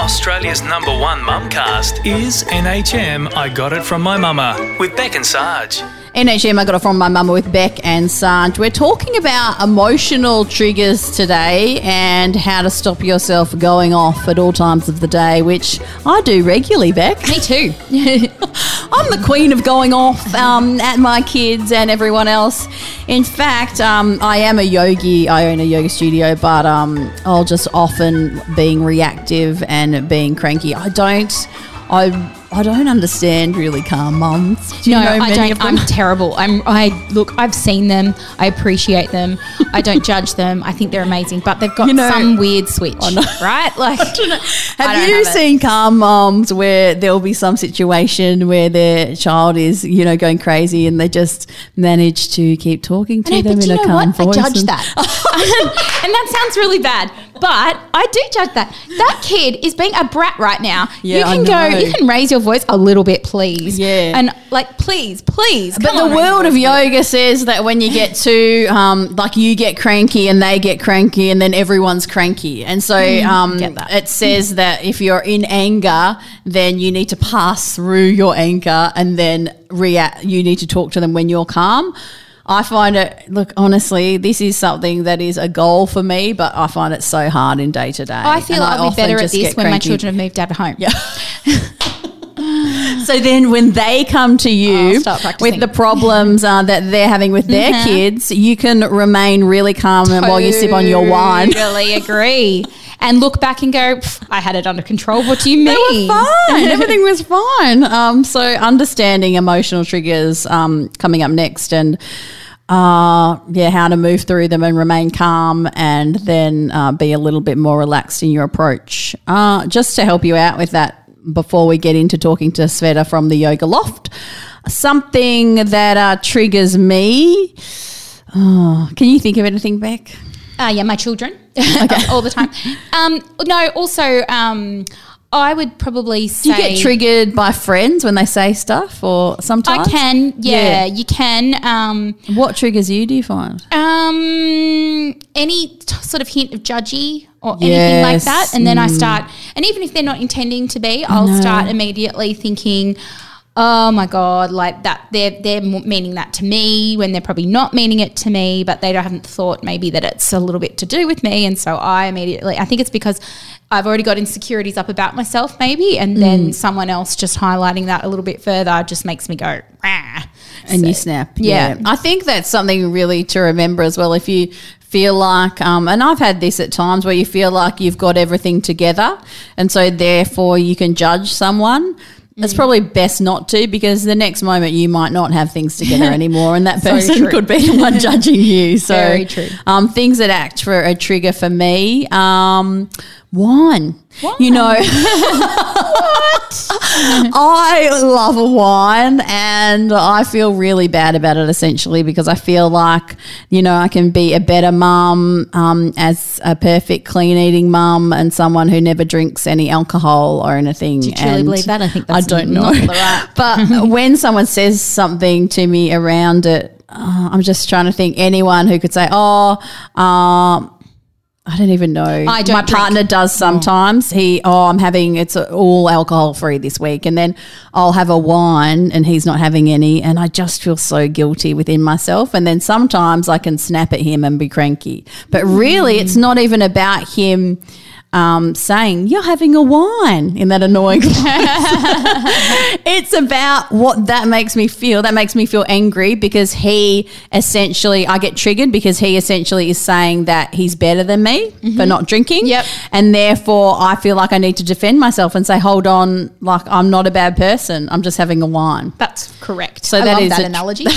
Australia's number one mumcast is NHM I Got It From My Mama with Beck and Sarge. NHM, I got it from my mama with Beck and Sarge. We're talking about emotional triggers today and how to stop yourself going off at all times of the day, which I do regularly, Beck. Me too. I'm the queen of going off um, at my kids and everyone else. In fact, um, I am a yogi. I own a yoga studio, but um, I'll just often being reactive and being cranky. I don't. I I don't understand really calm mums. Do you no, know I don't. I'm terrible. I'm. I look. I've seen them. I appreciate them. I don't judge them. I think they're amazing, but they've got You know- some weird switch, know. right? Like, Have you have it. seen calm moms where there'll be some situation where their child is, you know, going crazy and they just manage to keep talking to No, them in a know calm what? I judge that, and that sounds really bad. But I do judge that. That kid is being a brat right now. Yeah, you can go. You can raise your voice a little bit, please. Yeah. and like, please, please. But the on, world of voice a bit. yoga says that when you get too, um, like you get cranky and they get cranky and then everyone's cranky. And so um, Mm, get it says that if you're in anger, then you need to pass through your anger and then react. You need to talk to them when you're calm. I find it, look, honestly, this is something that is a goal for me, but I find it so hard in day to day. I feel And I'll be better at this when my children have moved out of home. Yeah. So then, when they come to you I'll start practicing. with the problems uh, that they're having with their Mhm. kids, you can remain really calm while you sip on your wine. Totally agree. And look back and go, I had it under control. What do you They mean? were fine. Everything was fine. Um, so understanding emotional triggers um, coming up next, and uh, yeah, how to move through them and remain calm, and then uh, be a little bit more relaxed in your approach. Uh, just to help you out with that, before we get into talking to Sveta from the Yoga Loft, something that uh, triggers me. Oh, can you think of anything, Beck? Uh, yeah, my children okay. all the time. Um, no, also, um, I would probably Do say you get triggered by friends when they say stuff, or sometimes I can, Yeah. yeah, you can. Um, What triggers you? Do you find? um, any t- sort of hint of judgy or anything like that, and then I start, and even if they're not intending to be, I'll know. start immediately thinking. Oh my god! Like that, they're they're meaning that to me when they're probably not meaning it to me, but they don't, haven't thought maybe that it's a little bit to do with me, and so I immediately I think it's because I've already got insecurities up about myself, maybe, and Mm. then someone else just highlighting that a little bit further just makes me go, ah. and you snap. Yeah. I think that's something really to remember as well. If you feel like, um, and I've had this at times where you feel like you've got everything together, and so therefore you can judge someone. Mm. It's probably best not to because the next moment you might not have things together anymore, and that So person true. could be the one judging you. So, Very true. Um, things that act for a trigger for me, um, wine. You know, I love a wine and I feel really bad about it essentially because I feel like, you know, I can be a better mum um, as a perfect clean eating mum and someone who never drinks any alcohol or anything. Do you truly And believe that? I think I don't know. right- but when someone says something to me around it, uh, I'm just trying to think anyone who could say, oh, um, I don't even know. I don't My drink. partner does sometimes. He, oh, I'm having it's all alcohol free this week, and then I'll have a wine, and he's not having any, and I just feel so guilty within myself. And then sometimes I can snap at him and be cranky, but really, it's mm. not even about him. Um, saying you're having a wine in that annoying voice. it's about what that makes me feel. That makes me feel angry because he essentially, I get triggered because he essentially is saying that he's better than me for not drinking. Yep. And therefore, I feel like I need to defend myself and say, hold on, like I'm not a bad person. I'm just having a wine. That's correct. So I that is that analogy.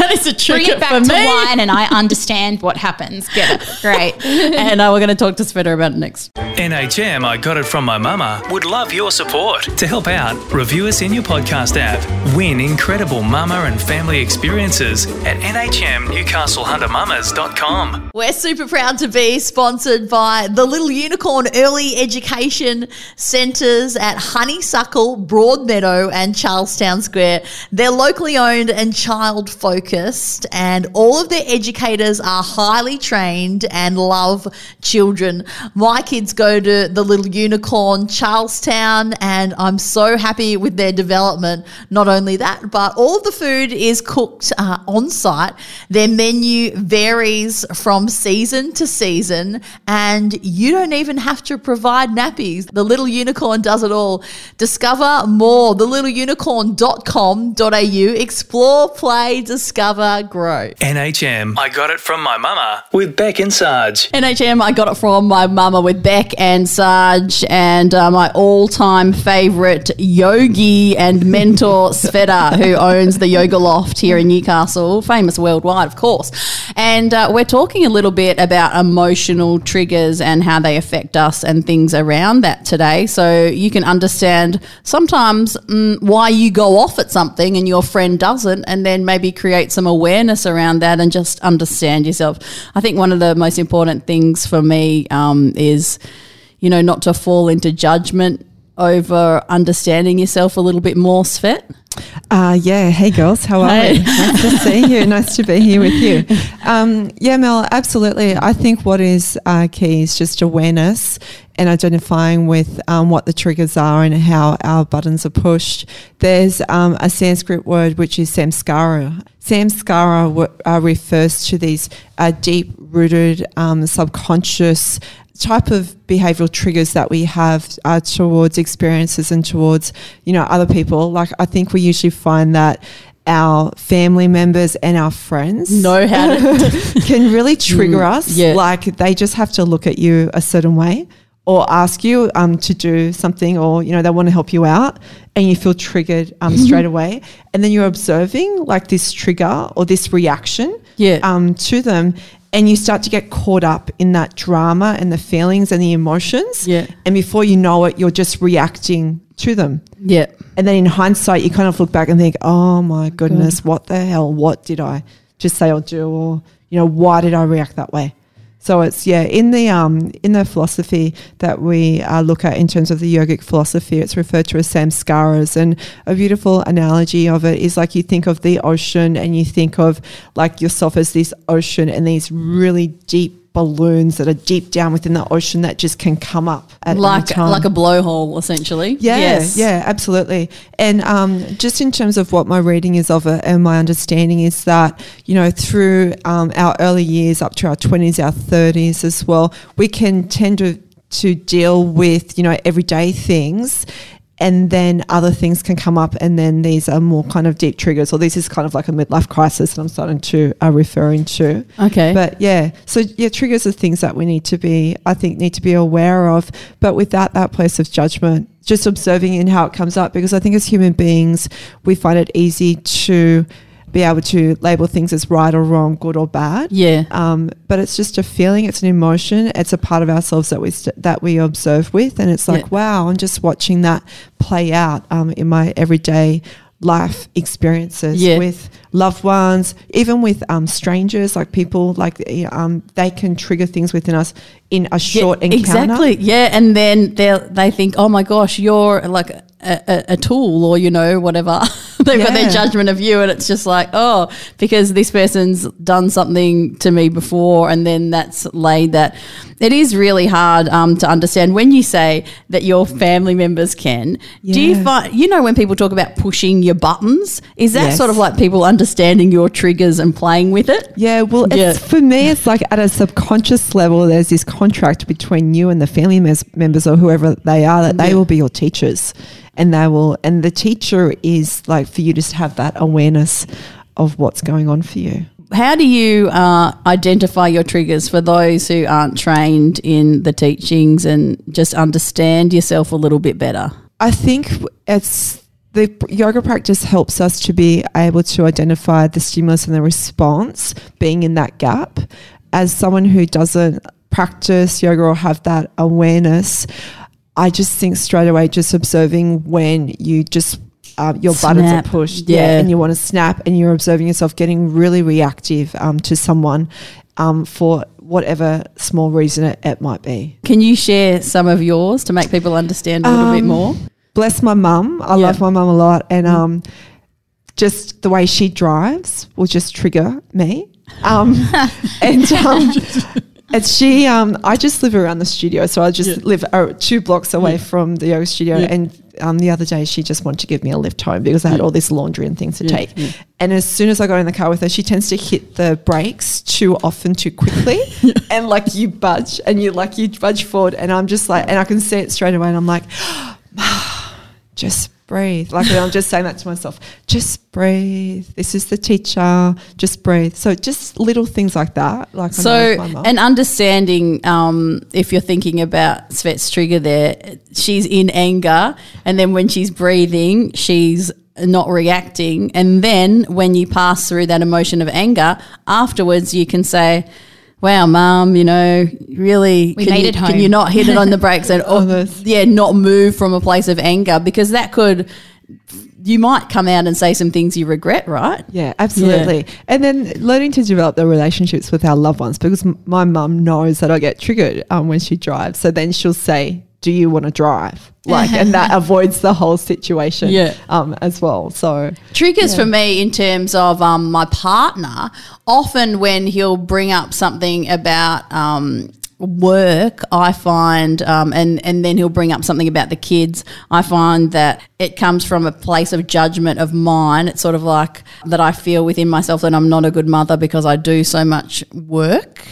That is a Bring trigger it back for to me. wine, and I understand what happens. Get it? Great. and uh, we're going to talk to Sveta about it next. NHM I Got It From My Mama would love your support. To help out, review us in your podcast app. Win incredible mama and family experiences at nhmnewcastlehuntermamas.com. We're super proud to be sponsored by the Little Unicorn Early Education Centres at Honeysuckle, Broadmeadow, and Charlestown Square. They're locally owned and child focused, and all of their educators are highly trained and love children. My kids go to the Little Unicorn Charlestown, and I'm so happy with their development. Not only that, but all of the food is cooked uh, on site. Their menu varies from season to season, and you don't even have to provide nappies. The Little Unicorn does it all. Discover more, thelittleunicorn.com.au. Explore, play, discover, grow. NHM. I got it from my mama with Beck and Sarge. NHM, I got it from my mama with Beck and Sarge, and uh, my all time favourite yogi and mentor, Sveta, who owns the Yoga Loft here in Newcastle, famous worldwide, of course. And uh, we're talking a little bit about emotional triggers and how they affect us and things around that today. So you can understand sometimes mm, why you go off at something and your friend doesn't, and then maybe create some awareness around that and just understand yourself. I think one of the most important things for me um, is, you know, not to fall into judgment over understanding yourself a little bit more, Svet. Uh, yeah. Hey, girls. How are Hey. we? Nice to see you. Nice to be here with you. Um, yeah, Mel, absolutely. I think what is uh, key is just awareness and identifying with um, what the triggers are and how our buttons are pushed. There's um, a Sanskrit word which is samskara. Samskara w- uh, refers to these uh, deep rooted, um, subconscious type of behavioral triggers that we have uh, towards experiences and towards you know other people like i think we usually find that our family members and our friends Know how to. can really trigger us yeah. like they just have to look at you a certain way or ask you um, to do something or you know they want to help you out and you feel triggered um, Mm-hmm. straight away and then you're observing like this trigger or this reaction Yeah. um, to them and you start to get caught up in that drama and the feelings and the emotions Yeah. and before you know it you're just reacting to them yeah. and then in hindsight, you kind of look back and think, oh my goodness, what the hell? What did I just say or do? Or, you know, why did I react that way? So it's yeah in the um in the philosophy that we uh, look at in terms of the yogic philosophy, it's referred to as samskaras, and a beautiful analogy of it is like you think of the ocean and you think of like yourself as this ocean and these really deep balloons that are deep down within the ocean that just can come up at Like, like a blowhole, essentially. Yeah, Yes. yeah, absolutely. And um, just in terms of what my reading is of it and my understanding is that, you know, through um, our early years up to our 20s, our 30s as well, we can tend to, to deal with, you know, everyday things. And then other things can come up, and then these are more kind of deep triggers, or this is kind of like a midlife crisis that I'm starting to uh, referring to. Okay. But yeah, so yeah, triggers are things that we need to be, I think, need to be aware of, but without that place of judgment, just observing in how it comes up, because I think as human beings, we find it easy to be able to label things as right or wrong, good or bad. yeah. Um, but it's just a feeling, it's an emotion, it's a part of ourselves that we st- that we observe with, and it's like, Yeah. wow, I'm just watching that play out um, in my everyday life experiences Yeah. with loved ones, even with um, strangers, like people, like um, they can trigger things within us in a short yeah, encounter. Exactly. Yeah, and then they they think, oh my gosh, you're like a, a, a tool, or you know, whatever. They've got their judgment of you, and it's just like, oh, because this person's done something to me before, and then that's laid that. It is really hard um, to understand when you say that your family members can. Do you find you know when people talk about pushing your buttons? Is that Yes. sort of like people understanding your triggers and playing with it? Yeah, well, Yeah. For me, it's like at a subconscious level, there's this contract between you and the family members or whoever they are that they Yeah. will be your teachers, and they will, and the teacher is like for you to just have that awareness of what's going on for you. How do you uh, identify your triggers for those who aren't trained in the teachings and just understand yourself a little bit better? I think it's the yoga practice helps us to be able to identify the stimulus and the response being in that gap. As someone who doesn't practice yoga or have that awareness, I just think straight away, just observing when you just uh, your buttons are pushed, Yeah. and you want to snap, and you're observing yourself getting really reactive um, to someone um, for whatever small reason it, it might be. Can you share some of yours to make people understand a little bit Um, more? bless my mum. I Yeah. love my mum a lot, and um, just the way she drives will just trigger me. Um, and And she, um, I just live around the studio, so I just live uh, two blocks away from the yoga studio. And um, the other day, she just wanted to give me a lift home because I had all this laundry and things to take. And as soon as I got in the car with her, she tends to hit the brakes too often, too quickly, and like you budge and you like you budge forward, and I'm just like, and I can see it straight away, and I'm like, just breathe. Like I'm just saying that to myself. Just breathe. This is the teacher. Just breathe. So just little things like that. Like So, with my mum. and understanding um, if you're thinking about Svet's trigger there, she's in anger, and then when she's breathing, she's not reacting. And then when you pass through that emotion of anger, afterwards you can say, Wow, mum, you know, really, We can made you, it Can you not hit it on the brakes and, Oh, yeah, not move from a place of anger because that could, you might come out and say some things you regret, right? Yeah, absolutely. And then learning to develop the relationships with our loved ones because m- my mum knows that I get triggered um, when she drives. So then she'll say, "Do you want to drive?" Like, and that avoids the whole situation. Yeah. Um, as well. So Triggers for me in terms of um, my partner, often when he'll bring up something about um, work, I find, um, and, and then he'll bring up something about the kids, I find that it comes from a place of judgment of mine. It's sort of like that I feel within myself that I'm not a good mother because I do so much work.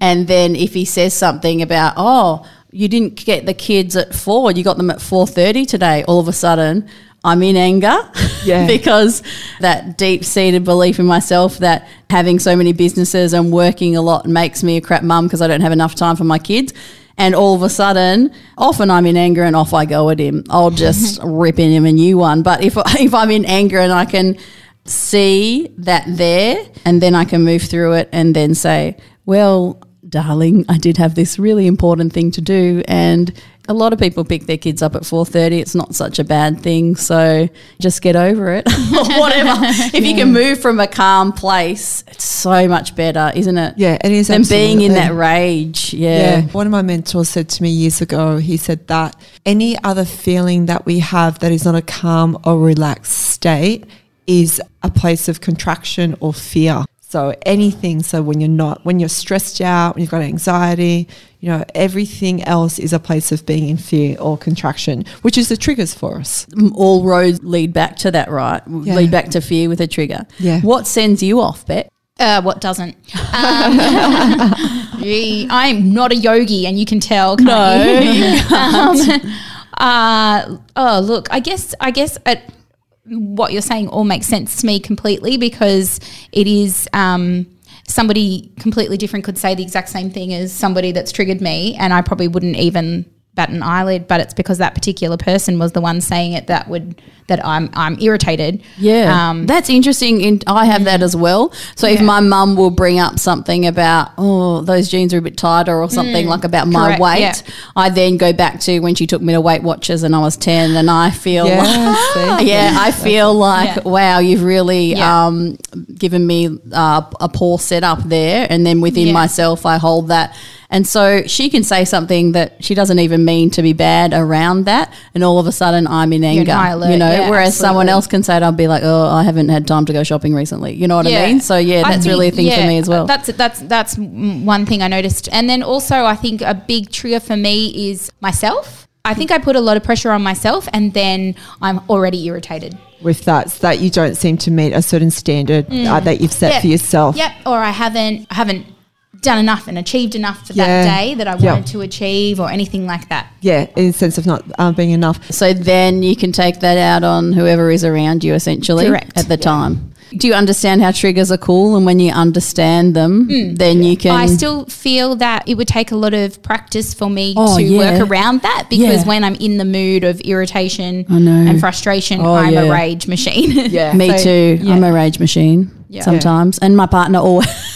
And then if he says something about, oh, you didn't get the kids at four, you got them at 4.30 today, all of a sudden, I'm in anger Yeah. because that deep seated belief in myself that having so many businesses and working a lot makes me a crap mum because I don't have enough time for my kids. And all of a sudden, often I'm in anger and off I go at him. I'll just rip in him a new one. But if, if I'm in anger and I can see that there and then I can move through it and then say, well, darling, I did have this really important thing to do and a lot of people pick their kids up at 4:30. It's not such a bad thing, so just get over it. or whatever. If you can move from a calm place, it's so much better, isn't it? Yeah, it is Than being in that rage. Yeah. Yeah. One of my mentors said to me years ago, he said that any other feeling that we have that is not a calm or relaxed state is a place of contraction or fear. So anything, so when you're not, when you're stressed out, when you've got anxiety, you know, everything else is a place of being in fear or contraction, which is the triggers for us. All roads lead back to that, right? Yeah. Lead back to fear with a trigger. Yeah. What sends you off, Beck? Uh, what doesn't? Um, gee, I'm not a yogi, and you can tell. Can't you? um, uh, oh, look, I guess I guess it, what you're saying all makes sense to me completely because it is. Um, somebody completely different could say the exact same thing as somebody that's triggered me, and I probably wouldn't even bat an eyelid. But it's because that particular person was the one saying it that would that I'm I'm irritated. Yeah, Um, that's interesting. In, I have that as well. So if my mum will bring up something about, oh, those jeans are a bit tighter, or something like about my Correct, weight, yeah. I then go back to when she took me to Weight Watchers and I was ten, and I feel, Yeah, like, yeah, I feel like, Yeah. wow, you've really Yeah. um, given me uh, a poor setup there, and then within Yeah. myself, I hold that. And so she can say something that she doesn't even mean to be bad around that, and all of a sudden I'm in You're anger. alert, you know, yeah, whereas someone else can say it, I'll be like, oh, I haven't had time to go shopping recently. You know what I mean? So yeah, that's think- really a thing for me as well. That's that's that's mm, one thing I noticed, and then also I think a big trigger for me is myself. I think I put a lot of pressure on myself, and then I'm already irritated. With that, so that you don't seem to meet a certain standard uh, that you've set Mm. Yeah. for yourself. Yep, or I haven't I haven't done enough and achieved enough for Yeah. that day that I Yeah. wanted to achieve, or anything like that. Yeah, in the sense of not um, being enough. so then you can take that out on whoever is around you essentially Correct. at the time. Do you understand how triggers are cool? And when you understand them, then you can. I still feel that it would take a lot of practice for me Oh, to yeah. work around that because Yeah. when I'm in the mood of irritation and frustration, Oh, I'm a rage machine. Yeah. Me So- too. yeah. I'm a rage machine Yeah. sometimes, and my partner always.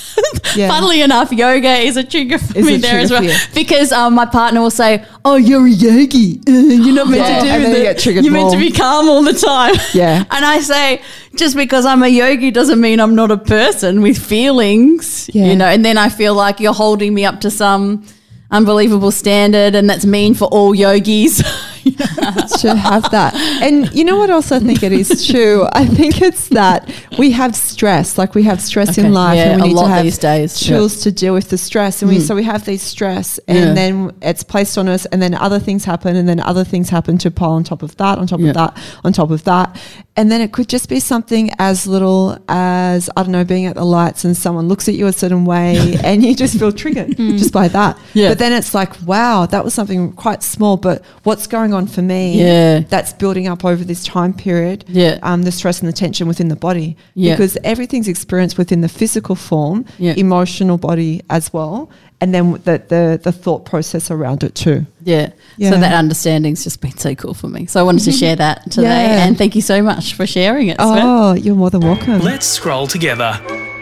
Yeah. Funnily enough, yoga is a trigger for Is me there as well because um, my partner will say, "Oh, you're a yogi. Uh, you're not meant Yeah, to do and that. You you're meant to be calm all the time." Yeah. and I say, just because I'm a yogi doesn't mean I'm not a person with feelings. Yeah. You know, and then I feel like you're holding me up to some unbelievable standard, and that's mean for all yogis. to have that. And you know what else I think it is true? I think it's that we have stress, like we have stress Okay, in life yeah, and we a need lot to have these days, yeah. tools to deal with the stress. And we mm. so we have these stress and Yeah. then it's placed on us and then other things happen and then other things happen to pile on top of that, on top Yeah. of that, on top of that. And then it could just be something as little as, I don't know, being at the lights and someone looks at you a certain way and you just feel triggered just by that. Yeah. But then it's like, wow, that was something quite small, but what's going on for me? Yeah. That's building up over this time period. Yeah. Um, the stress and the tension within the body. Yeah. Because everything's experienced within the physical form, Yeah. emotional body as well, and then the, the, the thought process around it too. Yeah. Yeah. So that understanding's just been so cool for me. So I wanted to share that today. Yeah. And thank you so much for sharing it. Svet. Oh, you're more than welcome. Let's scroll together.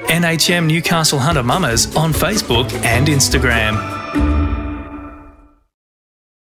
NHM Newcastle Hunter Mamas on Facebook and Instagram.